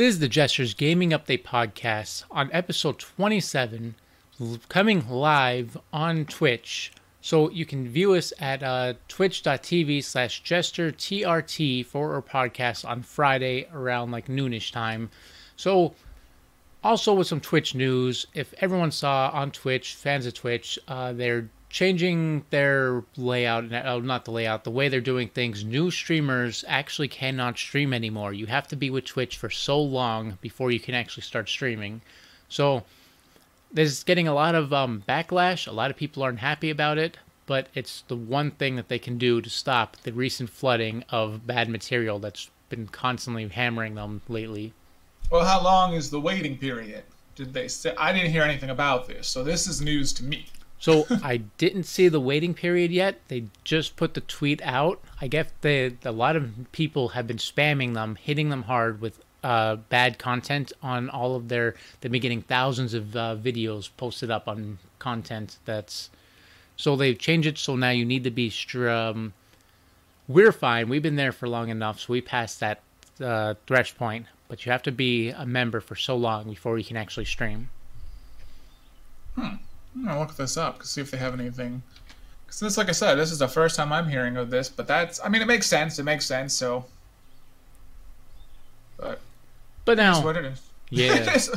This is the Gestures Gaming Update Podcast on episode 27, coming live on Twitch. So you can view us at uh, twitch.tv slash gesture TRT for our podcast on Friday around like noonish time. So also with some Twitch news, if everyone saw on Twitch, fans of Twitch, uh, they're changing their layout, uh, not the layout, the way they're doing things. New streamers actually cannot stream anymore. You have to be with Twitch for so long before you can actually start streaming. So there's getting a lot of um, backlash. A lot of people aren't happy about it, but it's the one thing that they can do to stop the recent flooding of bad material that's been constantly hammering them lately. Well, how long is the waiting period? Did they say? I didn't hear anything about this, so this is news to me. So I didn't see the waiting period yet. They just put the tweet out. I guess they, a lot of people have been spamming them, hitting them hard with uh, bad content on all of their. They've been getting thousands of uh, videos posted up on content that's. So they've changed it so now you need to be. str- Um, we're fine. We've been there for long enough, so we passed that uh, point. But you have to be a member for so long before you can actually stream. I'm gonna look this up to see if they have anything. Because this, like I said, this is the first time I'm hearing of this. But that's, I mean, it makes sense. It makes sense. So, but But that's now, what it is. yeah.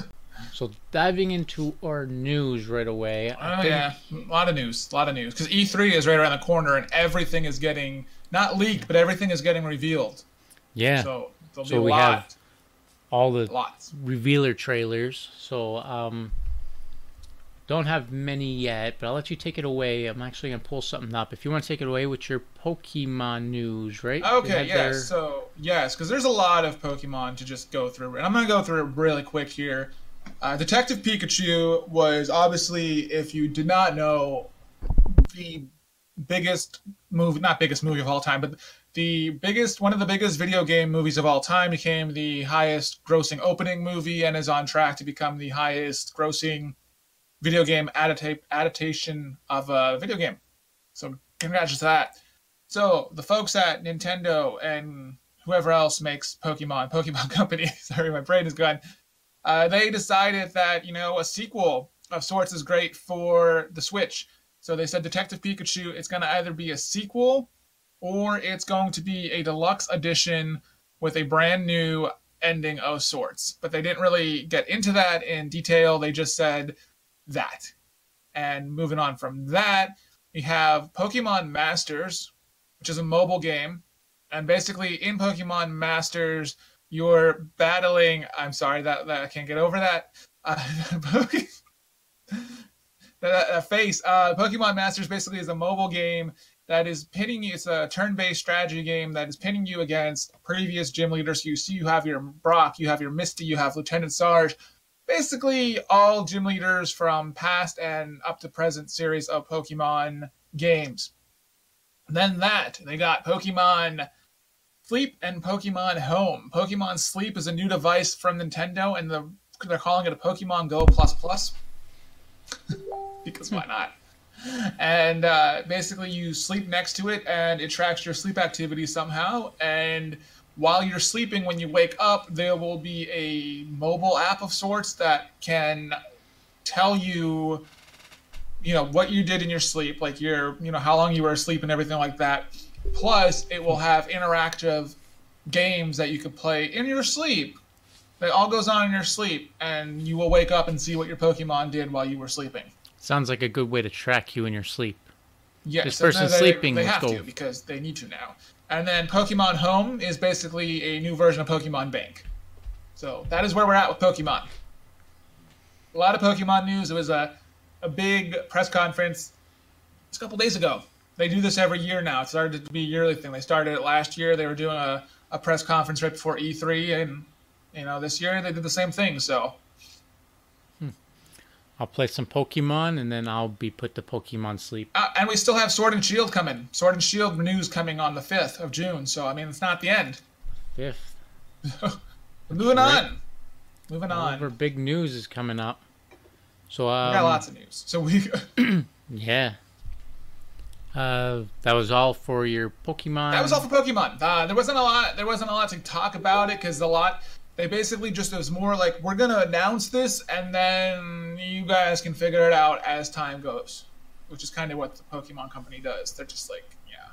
So diving into our news right away. Oh think- yeah, a lot of news, a lot of news. Because E3 is right around the corner, and everything is getting not leaked, but everything is getting revealed. Yeah. So there'll So be a we lot, have- all the lots. revealer trailers. So um don't have many yet, but I'll let you take it away. I'm actually gonna pull something up. If you want to take it away with your Pokemon news, right? Okay, their- So yes, because there's a lot of Pokemon to just go through, and I'm gonna go through it really quick here. Uh, Detective Pikachu was obviously, if you did not know, the biggest movie, not biggest movie of all time, but the biggest, one of the biggest video game movies of all time. Became the highest grossing opening movie and is on track to become the highest grossing video game adapta- adaptation of a video game. So congrats to that. So the folks at Nintendo and whoever else makes Pokemon, Pokemon Company, sorry, my brain is gone. Uh, they decided that you know a sequel of sorts is great for the Switch. So they said Detective Pikachu. It's going to either be a sequel or it's going to be a deluxe edition with a brand new ending of sorts. But they didn't really get into that in detail. They just said that. And moving on from that, we have Pokemon Masters, which is a mobile game. And basically, in Pokemon Masters, you're battling. I'm sorry that, that I can't get over that. Uh, that, that, face. Uh, Pokemon Masters basically is a mobile game that is pitting you. It's a turn-based strategy game that is pitting you against previous gym leaders. You see, you have your Brock, you have your Misty, you have Lieutenant Sarge. Basically, all gym leaders from past and up to present series of Pokemon games. Then that they got Pokemon Sleep and Pokemon Home. Pokemon Sleep is a new device from Nintendo, and the, they're calling it a Pokemon Go Plus Plus. because why not? And uh, basically, you sleep next to it, and it tracks your sleep activity somehow. And while you're sleeping, when you wake up, there will be a mobile app of sorts that can tell you you know what you did in your sleep like your you know how long you were asleep and everything like that plus it will have interactive games that you could play in your sleep It all goes on in your sleep and you will wake up and see what your pokemon did while you were sleeping Sounds like a good way to track you in your sleep. yes This person's they, sleeping, they have go. to because they need to now and then pokemon home is basically a new version of pokemon bank so that is where we're at with pokemon a lot of pokemon news it was a, a big press conference a couple days ago they do this every year now. It started to be a yearly thing. They started it last year. They were doing a, a press conference right before E3, and you know this year they did the same thing. So I'll play some Pokemon and then I'll be put to Pokemon sleep. uh, and we still have Sword and Shield coming. Sword and Shield news coming on the fifth of June. So I mean it's not the end. Fifth. Moving Right. on. Moving on. our big news is coming up. So we um, got lots of news. So we yeah. Uh, that was all for your Pokemon. that was all for Pokemon. Uh, there wasn't a lot. There wasn't a lot to talk about it because a lot. They basically just was more like we're gonna announce this and then you guys can figure it out as time goes, which is kind of what the Pokemon Company does. They're just like, yeah,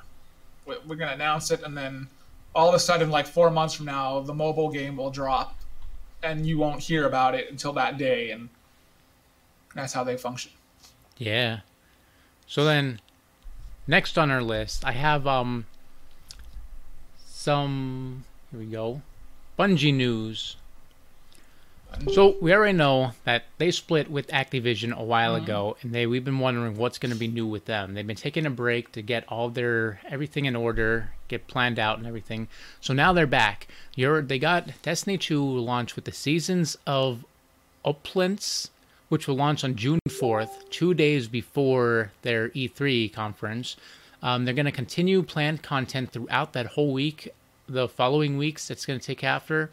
we- we're gonna announce it and then all of a sudden, like four months from now, the mobile game will drop, and you won't hear about it until that day, and that's how they function. Yeah. So then, next on our list, I have um some. Here we go. Bungie news. So we already know that they split with Activision a while ago, and they we've been wondering what's going to be new with them. They've been taking a break to get all their everything in order, get planned out and everything. So now they're back. You're they got Destiny 2 launch with the Seasons of Opulence, which will launch on June 4th, two days before their E3 conference. Um, they're going to continue planned content throughout that whole week, the following weeks. It's going to take after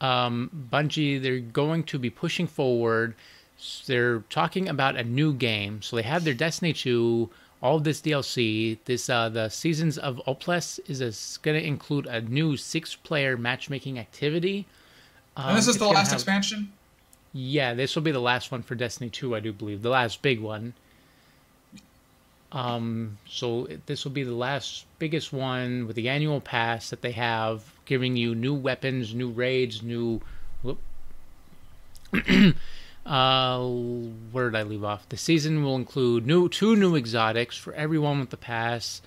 um, Bungie, they're going to be pushing forward. They're talking about a new game. So they have their Destiny 2, all of this DLC. This uh, the Seasons of Oples is going to include a new six-player matchmaking activity. Um, And this is the last have- expansion. Yeah, this will be the last one for Destiny 2, I do believe. The last big one. Um, so this will be the last biggest one with the annual pass that they have, giving you new weapons, new raids, new. Uh, where did I leave off? The season will include new two new exotics for everyone with the pass.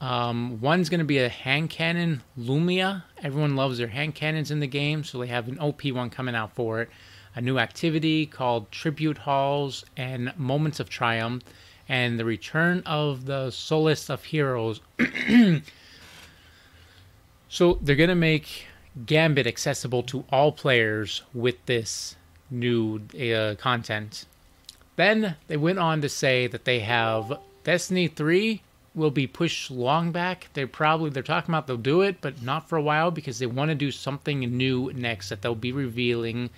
Um, one's going to be a hand cannon, Lumina. Everyone loves their hand cannons in the game, so they have an OP one coming out for it. A new activity called Tribute Halls and Moments of Triumph, and the return of the Solstice of Heroes. so they're going to make Gambit accessible to all players with this new uh, content. Then they went on to say that they have Destiny 3 will be pushed long back. They're probably they're talking about they'll do it, but not for a while because they want to do something new next that they'll be revealing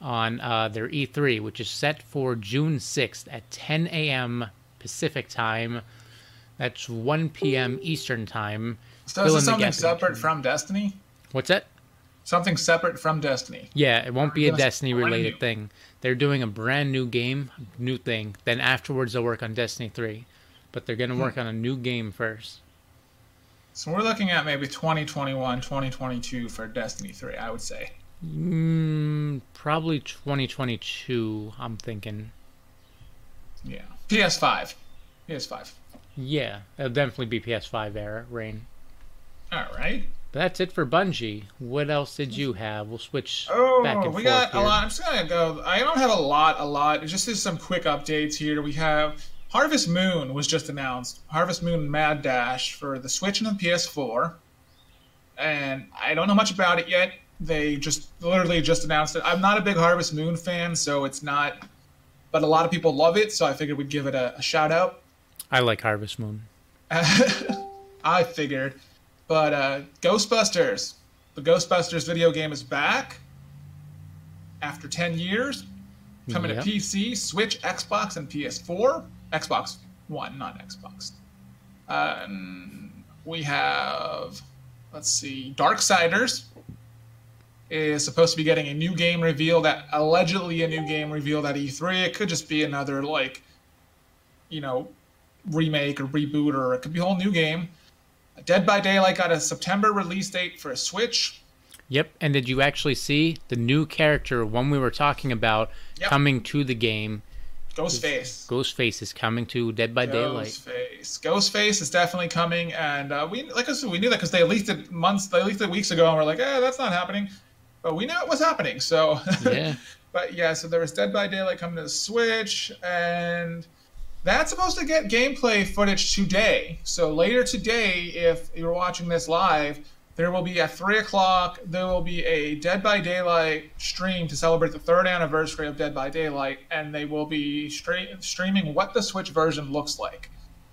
on uh, their E3, which is set for June 6th at 10 a.m. Pacific time. That's 1 p.m. Eastern time. So Fill this is the something separate between. from Destiny. What's that? Something separate from Destiny. Yeah, it won't be a Destiny related thing. They're doing a brand new game, new thing. Then afterwards they'll work on Destiny 3. But they're going to work on a new game first. So we're looking at maybe 2021, 2022 for Destiny 3, I would say. Mm, probably 2022, I'm thinking. Yeah. PS5. PS5. Yeah, it'll definitely be PS5 era, Rain. All right. But that's it for Bungie. What else did you have? We'll switch Oh, back and we forth got here. a lot. I'm just gonna go. I don't have a lot, a lot. It's just is some quick updates here. We have Harvest Moon was just announced. Harvest Moon Mad Dash for the Switch and the PS4. And I don't know much about it yet. They just literally just announced it. I'm not a big Harvest Moon fan, so it's not. But a lot of people love it, so I figured we'd give it a, a shout out. I like Harvest Moon. I figured. But uh, Ghostbusters. The Ghostbusters video game is back after 10 years. Coming Yep. to PC, Switch, Xbox, and PS4. Xbox One, not Xbox. Um, we have, let's see, Darksiders is supposed to be getting a new game reveal that allegedly a new game revealed at E3. It could just be another, like, you know, remake or reboot, or it could be a whole new game. Dead by Daylight got a September release date for a Switch. Yep, and did you actually see the new character, one we were talking about, Yep. coming to the game? Ghostface. Ghostface is coming to Dead by Daylight. Ghostface. Ghostface is definitely coming, and uh, we like I said, we knew that because they leaked it months, they leaked it weeks ago, and we're like, eh, that's not happening. But we knew it was happening, so. Yeah. but yeah, so there was Dead by Daylight coming to the Switch, and that's supposed to get gameplay footage today. So later today, if you're watching this live, there will be at three o'clock. There will be a Dead by Daylight stream to celebrate the third anniversary of Dead by Daylight, and they will be stre- streaming what the Switch version looks like.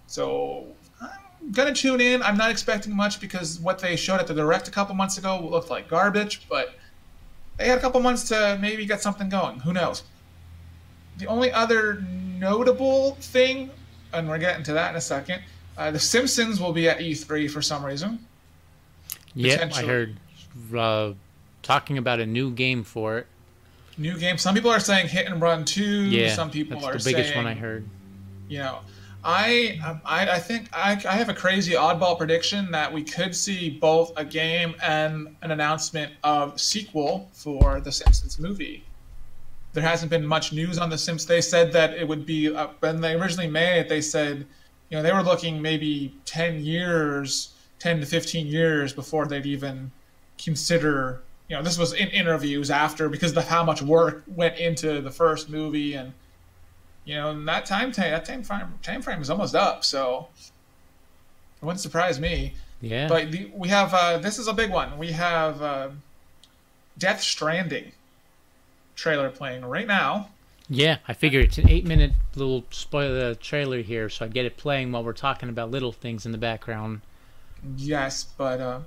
So I'm gonna tune in. I'm not expecting much because what they showed at the direct a couple months ago looked like garbage, but they had a couple months to maybe get something going. Who knows? The only other notable thing, and we're getting to that in a second, uh, The Simpsons will be at E3 for some reason. Yeah, I heard uh, talking about a new game for it. New game. Some people are saying Hit and Run Two. Yeah, Some people that's are the biggest saying, one I heard. You know, I I, I think I, I have a crazy oddball prediction that we could see both a game and an announcement of sequel for the Simpsons movie. There hasn't been much news on the Simpsons. They said that it would be uh, when they originally made it. They said, you know, they were looking maybe ten years, ten to fifteen years before they'd even consider. You know, this was in interviews after because of how much work went into the first movie and you know, and that time that time frame time frame is almost up, so it wouldn't surprise me. Yeah. But the, we have uh, this is a big one. We have uh, Death Stranding trailer playing right now. Yeah, I figure it's an eight minute little spoiler trailer here, so I get it playing while we're talking about little things in the background. Yes, but uh,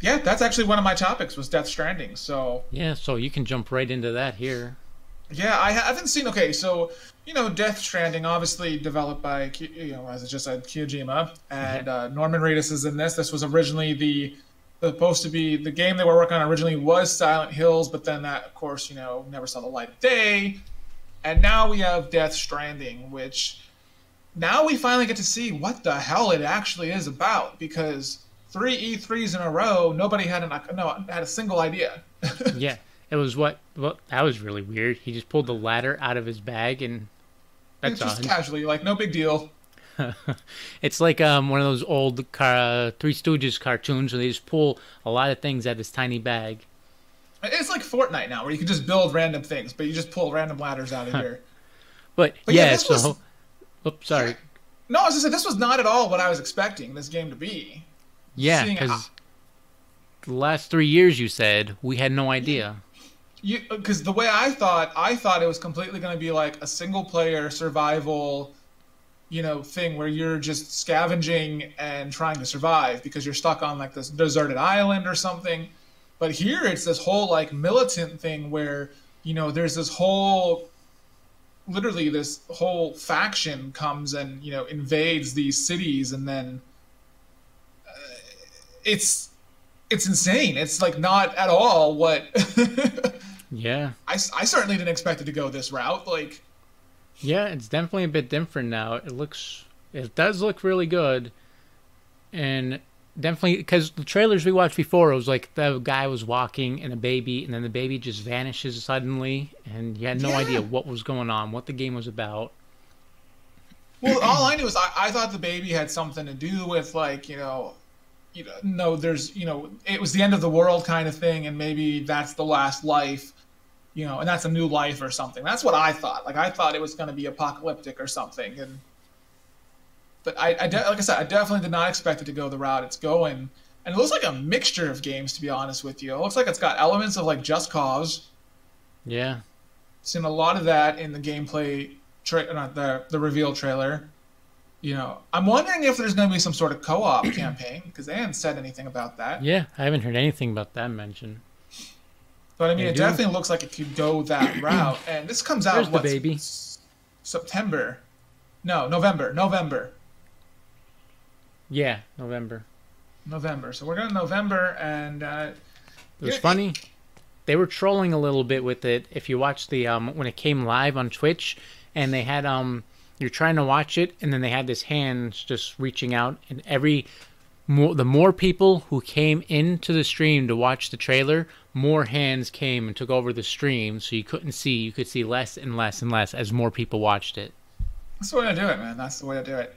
yeah, that's actually one of my topics was Death Stranding. So Yeah, so you can jump right into that here. Yeah, I haven't seen. Okay, so you know, Death Stranding, obviously developed by you know, as I just said, Kojima, and uh, Norman Reedus is in this. This was originally the supposed to be the game they were working on originally was Silent Hills, but then that, of course, you know, never saw the light of day. And now we have Death Stranding, which now we finally get to see what the hell it actually is about because three E3s in a row, nobody had an no had a single idea. yeah, it was what? Well, that was really weird. He just pulled the ladder out of his bag, and that's just odd. casually, like no big deal. it's like um, one of those old car, Three Stooges cartoons where they just pull a lot of things out of this tiny bag. It's like Fortnite now, where you can just build random things, but you just pull random ladders out of here. But, But yeah, yeah, so. was- Oops, sorry. No, I was just saying this was not at all what I was expecting this game to be. Yeah, because the last three years you said we had no idea. You because the way I thought, I thought it was completely going to be like a single player survival, you know, thing where you're just scavenging and trying to survive because you're stuck on like this deserted island or something. But here it's this whole like militant thing where you know there's this whole literally this whole faction comes and you know invades these cities and then uh, it's it's insane it's like not at all what Yeah. I, I certainly didn't expect it to go this route like Yeah, it's definitely a bit different now. It looks, it does look really good, and definitely because the trailers we watched before, it was like the guy was walking and a baby, and then the baby just vanishes suddenly, and you had no Yeah. idea what was going on, what the game was about. well all i knew was I, I thought the baby had something to do with like you know you know no there's you know it was the end of the world kind of thing and maybe that's the last life you know and that's a new life or something that's what i thought like i thought it was going to be apocalyptic or something and but I, I de- like I said, I definitely did not expect it to go the route it's going, and it looks like a mixture of games. To be honest with you, it looks like it's got elements of like Just Cause. Yeah, Seen a lot of that in the gameplay, tra- uh, not the the reveal trailer. You know, I'm wondering if there's going to be some sort of co-op campaign because they haven't said anything about that. yeah, I haven't heard anything about that mentioned. But I mean, it definitely looks like it could go that route. And this comes out There's the what, baby. September? No, November. November. Yeah, November. November. So we're going to November, and uh, It was funny. They were trolling a little bit with it. If you watch the um when it came live on Twitch, and they had um you're trying to watch it, and then they had this hand just reaching out, and every more the more people who came into the stream to watch the trailer, more hands came and took over the stream, so you couldn't see. You could see less and less and less as more people watched it. That's the way to do it, man. That's the way to do it.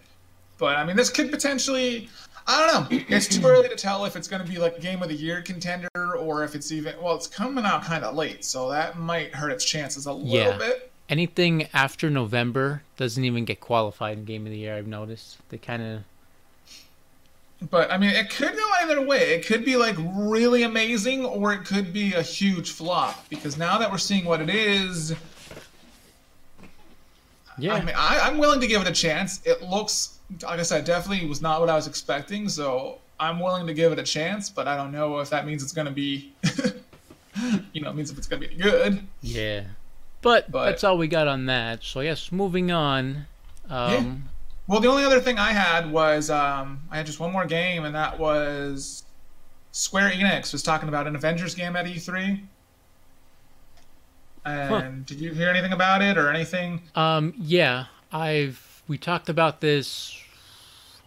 But I mean, this could potentially. I don't know. It's too early to tell if it's going to be like a game of the year contender or if it's even. Well, it's coming out kind of late, so that might hurt its chances a little Yeah. bit. Anything after November doesn't even get qualified in Game of the Year. I've noticed they kind of But I mean, it could go either way. It could be like really amazing, or it could be a huge flop. Because now that we're seeing what it is, yeah. I mean, I, I'm willing to give it a chance. It looks, like I said, definitely was not what I was expecting. So I'm willing to give it a chance, but I don't know if that means it's going to be, you know, it means if it's going to be good. Yeah. But, But- that's all we got on that. So yes, moving on. Um Well, the only other thing I had was um, I had just one more game, and that was Square Enix was talking about an Avengers game at E3. And Huh. did you hear anything about it or anything? Um, yeah, I've we talked about this.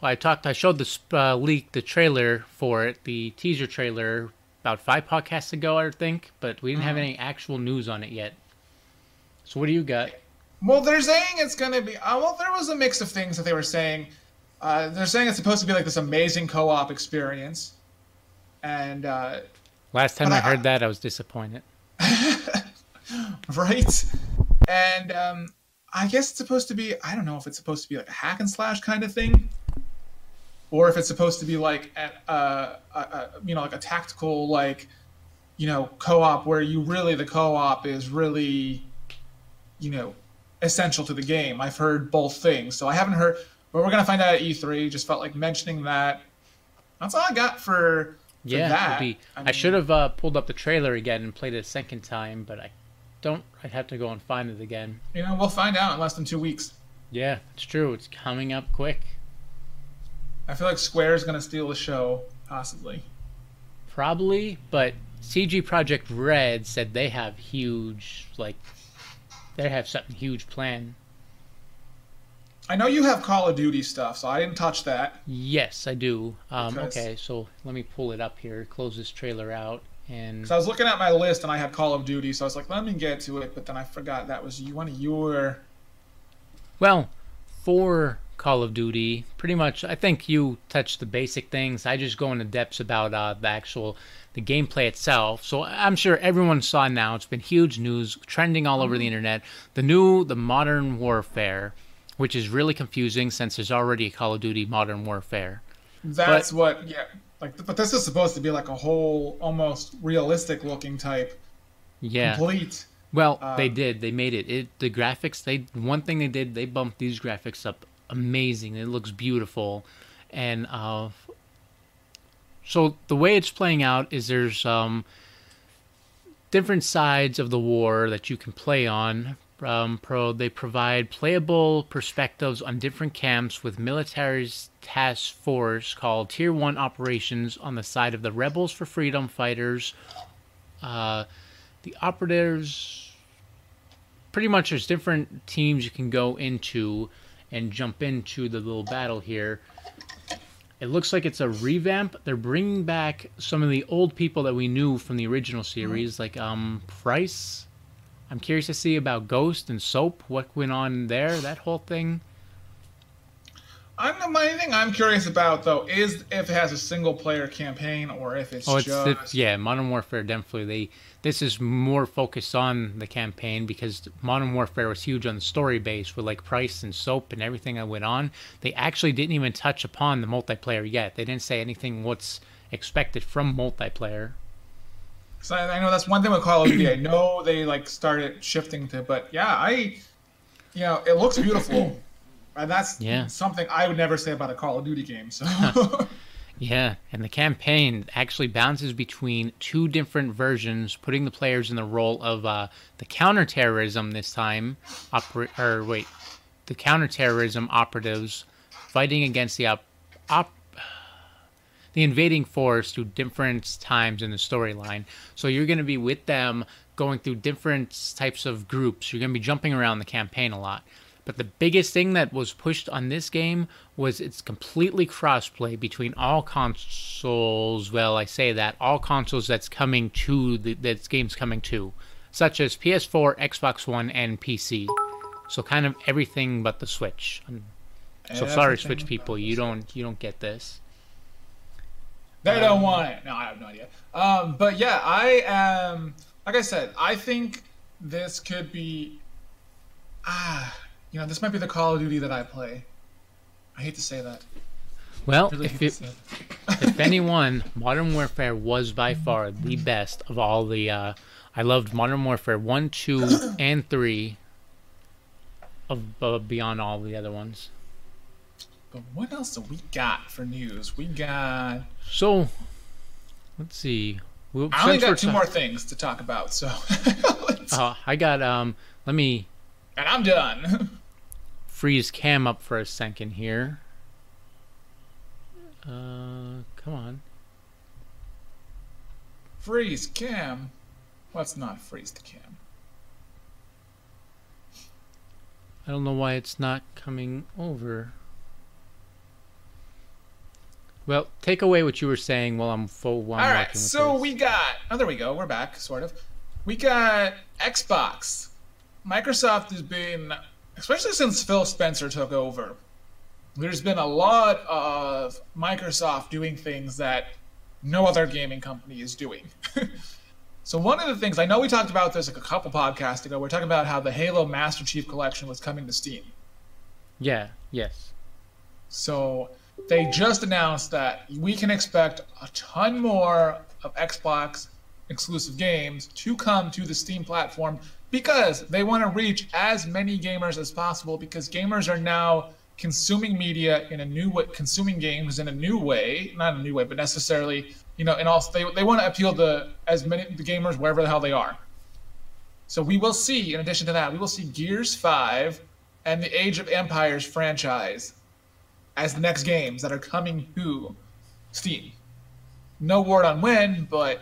I talked. I showed this uh, leak, the trailer for it, the teaser trailer, about five podcasts ago, I think. But we didn't have any actual news on it yet. So what do you got? Well, they're saying it's going to be. Uh, well, there was a mix of things that they were saying. Uh, they're saying it's supposed to be like this amazing co-op experience, and uh, Last time I I- heard that, I was disappointed. right, and um, I guess it's supposed to be. I don't know if it's supposed to be like a hack and slash kind of thing, or if it's supposed to be like a, uh, a, a you know like a tactical like you know co-op where you really the co-op is really you know essential to the game. I've heard both things, so I haven't heard. But we're gonna find out at E3. Just felt like mentioning that. That's all I got for. for Yeah, that. be, I, mean, should have uh, pulled up the trailer again and played it a second time, but I don't. I'd have to go and find it again. You know, we'll find out in less than two weeks. Yeah, it's true. It's coming up quick. I feel like Square is gonna steal the show, possibly. Probably, but CD Projekt Red said they have huge, like, they have something huge planned. I know you have Call of Duty stuff, so I didn't touch that. Yes, I do. Um, Because- okay, so let me pull it up here, close this trailer out, and So I was looking at my list and I had Call of Duty, so I was like, let me get to it, but then I forgot that was you- one of your. well, for Call of Duty, pretty much, I think you touched the basic things. I just go into depths about uh, the actual the gameplay itself. So I'm sure everyone saw now. It's been huge news, trending all over the internet. The new, the Modern Warfare, which is really confusing since there's already a Call of Duty Modern Warfare. That's what, yeah. Like, but this is supposed to be like a whole, almost realistic looking type, Yeah. complete. Well, Uh, they did. They made it. It the graphics. They one thing they did. They bumped these graphics up amazing. It looks beautiful, and uh, so the way it's playing out is there's um different sides of the war that you can play on. Um, pro they provide playable perspectives on different camps with military task force called Tier One operations on the side of the rebels for freedom fighters. Uh, the operatives pretty much there's different teams you can go into and jump into the little battle here it looks like it's a revamp. They're bringing back some of the old people that we knew from the original series like um price. I'm curious to see about ghost and soap what went on there that whole thing I'm the main thing I'm curious about though is if it has a single player campaign or if it's Oh, it's just the, yeah, Modern Warfare definitely. They this is more focused on the campaign because Modern Warfare was huge on the story base with like Price and Soap and everything that went on. They actually didn't even touch upon the multiplayer yet. They didn't say anything what's expected from multiplayer. So I I know that's one thing with Call of Duty. I know they like started shifting to, but yeah, I, you know, it looks beautiful, and that's Yeah. something I would never say about a Call of Duty game. So Yeah, and the campaign actually bounces between two different versions, putting the players in the role of uh, the counterterrorism this time, oper- or wait, the counterterrorism operatives fighting against the op- op- the invading force through different times in the storyline. So you're going to be with them going through different types of groups. You're going to be jumping around the campaign a lot. But the biggest thing that was pushed on this game was it's completely crossplay between all consoles. Well, I say that all consoles that's coming to the that game's coming to, such as PS4, Xbox One, and PC. So kind of everything but the Switch. Um, So sorry, Switch people, you don't you don't get this. they don't want it. No, I have no idea. Um, but yeah, I am. Like I said, I think this could be. Ah, you know, this might be the Call of Duty that I play. I hate to say that. Well, Really if it, to say that. if anyone, Modern Warfare was by far the best of all the. Uh, I loved Modern Warfare one, two, and three. Of uh, beyond all the other ones. But what else do we got for news? We got. So, let's see. Well, I only got two more things to talk about, so. Uh, I got um. Let me and I'm done. freeze cam up for a second here. Uh, come on. Freeze cam. Let's not freeze the cam. I don't know why it's not coming over. Well, take away what you were saying while I'm full. While I'm All right, so this. we got. Oh, there we go. We're back, sort of. We got Xbox. Microsoft has been, especially since Phil Spencer took over, there's been a lot of Microsoft doing things that no other gaming company is doing. so one of the things I know we talked about this like a couple podcasts ago. We're talking about how the Halo Master Chief Collection was coming to Steam. Yeah. Yes. So they just announced that we can expect a ton more of Xbox exclusive games to come to the Steam platform because they want to reach as many gamers as possible because gamers are now consuming media in a new way, consuming games in a new way, not a new way, but necessarily, you know, and also they, they want to appeal to as many the gamers wherever the hell they are. So we will see, in addition to that, we will see Gears 5 and the Age of Empires franchise as the next games that are coming to Steam. No word on when, but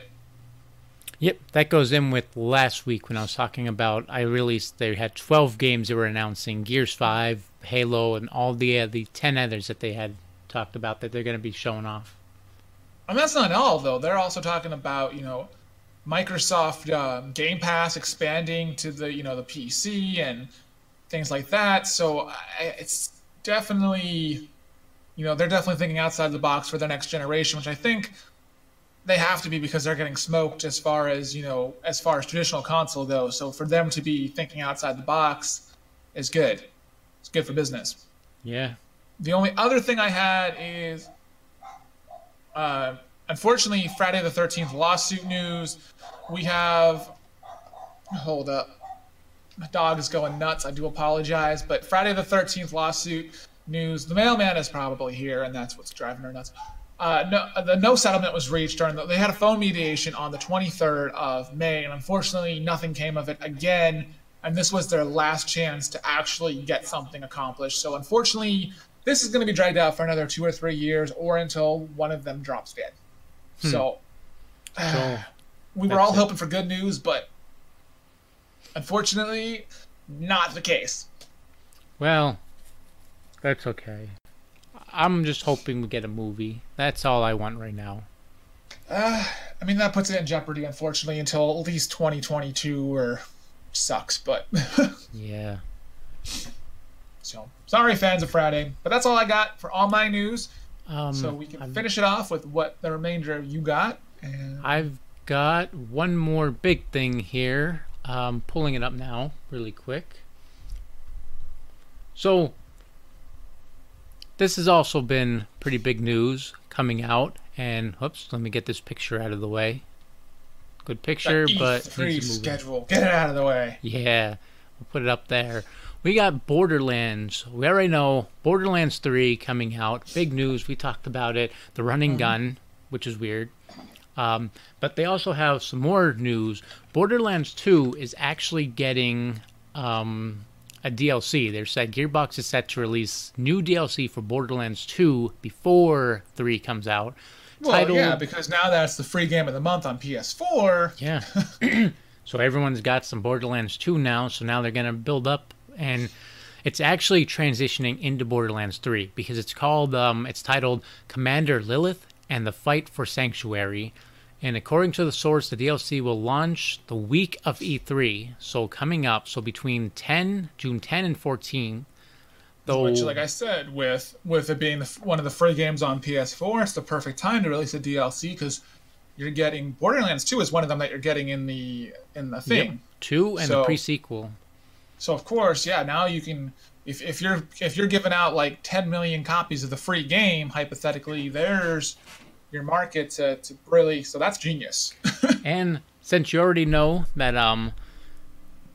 Yep, that goes in with last week when I was talking about I released they had 12 games they were announcing Gears 5, Halo and all the uh, the 10 others that they had talked about that they're going to be showing off. and that's not all though. They're also talking about you know Microsoft um, Game Pass expanding to the you know the PC and things like that. So I, it's definitely you know they're definitely thinking outside the box for their next generation, which I think they have to be because they're getting smoked as far as you know as far as traditional console goes. So for them to be thinking outside the box is good. It's good for business. Yeah. The only other thing I had is, uh, unfortunately, Friday the 13th lawsuit news. We have. Hold up. My dog is going nuts. I do apologize. But Friday the 13th lawsuit news. The mailman is probably here, and that's what's driving her nuts. Uh, no, the no settlement was reached during the, they had a phone mediation on the 23rd of May, and unfortunately, nothing came of it again. And this was their last chance to actually get something accomplished. So, unfortunately, this is going to be dragged out for another two or three years, or until one of them drops dead. So, So we were all it. hoping for good news, but unfortunately, not the case. well, that's okay. I'm just hoping we get a movie. That's all I want right now. Uh, I mean, that puts it in jeopardy, unfortunately, until at least 2022, or sucks. But Yeah. so sorry, fans of Friday. But that's all I got for all my news. Um, So we can I've- finish it off with what the remainder you got. And I've got one more big thing here. Um, pulling it up now, really quick. So, this has also been pretty big news coming out. And, whoops, let me get this picture out of the way. Good picture, the but E3 to move schedule. Get it out of the way. Yeah, we'll put it up there. We got Borderlands. We already know Borderlands 3 coming out. Big news. We talked about it. The running gun, which is weird. Um, but they also have some more news. Borderlands 2 is actually getting um, a DLC. They said Gearbox is set to release new DLC for Borderlands 2 before 3 comes out. Well, Titled- yeah, because now that's the free game of the month on PS4. Yeah. so everyone's got some Borderlands 2 now, so now they're going to build up and it's actually transitioning into Borderlands 3 because it's called um it's titled Commander Lilith and the Fight for Sanctuary. And according to the source, the DLC will launch the week of E3, so coming up, so between 10 June 10 and 14. Though Which, like I said, with with it being the, one of the free games on PS4, it's the perfect time to release a DLC because you're getting Borderlands 2 is one of them that you're getting in the in the thing. Yep, 2 and So- the pre-sequel. So of course, yeah, now you can if, if you're if you're giving out like 10 million copies of the free game, hypothetically, there's your market to, to really so that's genius. And since you already know that um,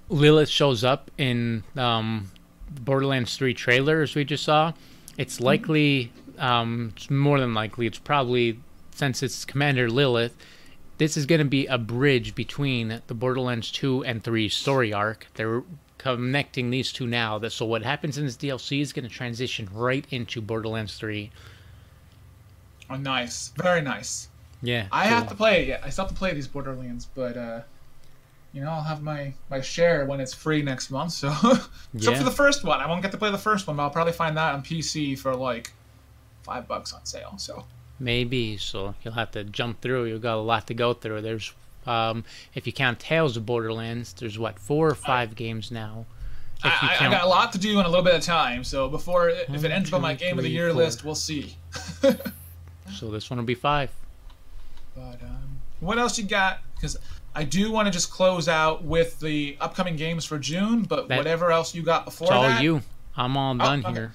Lilith shows up in um, Borderlands 3 trailer, as we just saw, it's likely, um, it's more than likely, it's probably, since it's Commander Lilith, this is going to be a bridge between the Borderlands 2 and 3 story arc. They're connecting these two now. So what happens in this DLC is going to transition right into Borderlands 3. Oh, nice, very nice. Yeah. I cool. have to play it yet. I still have to play these Borderlands, but uh, you know, I'll have my my share when it's free next month. So, except Yeah. for the first one, I won't get to play the first one, but I'll probably find that on PC for like five bucks on sale. So, Maybe. So you'll have to jump through. You've got a lot to go through. There's, um, if you count Tales of Borderlands, there's what four or five games now. I, I, I got a lot to do in a little bit of time. So before if it ends up on my game of the year four. list, we'll see. so this one will be five. But um, what else you got? Because I do want to just close out with the upcoming games for June, but That- whatever else you got before It's all that. you. I'm all done okay. here.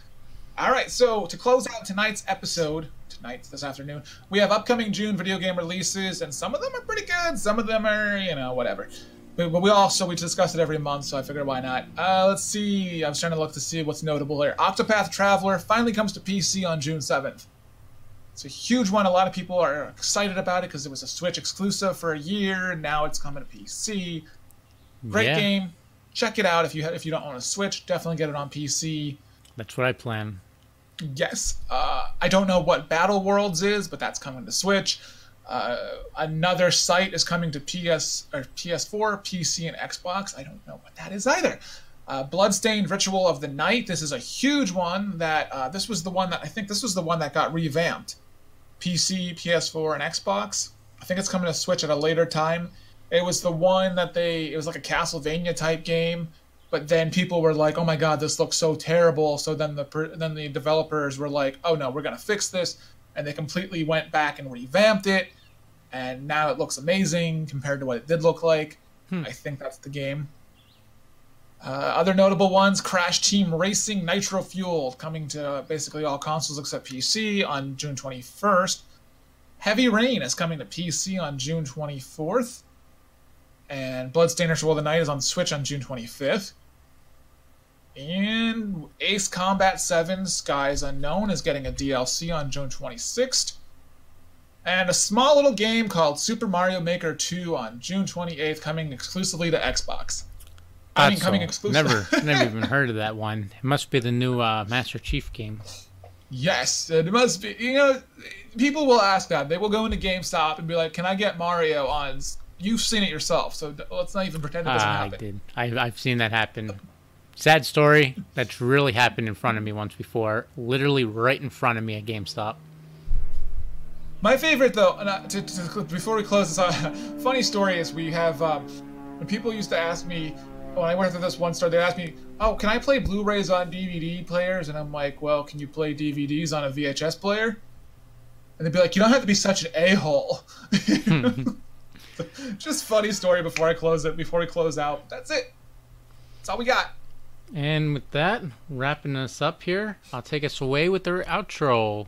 All right, so to close out tonight's episode, tonight, this afternoon, we have upcoming June video game releases, and some of them are pretty good, some of them are, you know, whatever. But, but we also we discuss it every month, so I figured why not. Uh, let's see. I'm trying to look to see what's notable here. Octopath Traveler finally comes to PC on June seventh. It's a huge one. A lot of people are excited about it because it was a Switch exclusive for a year, and now it's coming to PC. Great yeah, game. Check it out if you if you don't own a Switch. Definitely get it on PC. that's what I plan. Yes. Uh, I don't know what Battle Worlds is, but that's coming to Switch. Uh, another site is coming to PS or PS4, PC, and Xbox. I don't know what that is either. Uh, Bloodstained Ritual of the Night. This is a huge one. That uh, this was the one that I think this was the one that got revamped. PC, PS4, and Xbox. I think it's coming to Switch at a later time. It was the one that they. It was like a Castlevania type game but then people were like, "Oh my God, this looks so terrible." So then the then the developers were like, "Oh no, we're gonna fix this," and they completely went back and revamped it, and now it looks amazing compared to what it did look like. Hmm. I think that's the game. Uh, other notable ones: Crash Team Racing Nitro Fuel coming to basically all consoles except PC on June 21st. Heavy Rain is coming to PC on June 24th. And Bloodstained Ritual of the Night is on Switch on June 25th. And Ace Combat 7 Skies Unknown is getting a DLC on June 26th. And a small little game called Super Mario Maker 2 on June 28th, coming exclusively to Xbox. I mean, That's coming exclusive. Never, never even heard of that one. It must be the new uh, Master Chief game. Yes, it must be. You know, people will ask that. They will go into GameStop and be like, "Can I get Mario on?" You've seen it yourself, so let's not even pretend it doesn't Ah, I did. I, I've seen that happen. Sad story. That's really happened in front of me once before. Literally right in front of me at GameStop. My favorite, though, and, uh, to, to, before we close this out, funny story is we have um, when people used to ask me when I went through this one store, they asked me, "Oh, can I play Blu-rays on DVD players?" And I'm like, "Well, can you play DVDs on a VHS player?" And they'd be like, "You don't have to be such an a-hole." Hmm. Just funny story before I close it. Before we close out, that's it. That's all we got. And with that, wrapping us up here, I'll take us away with our outro.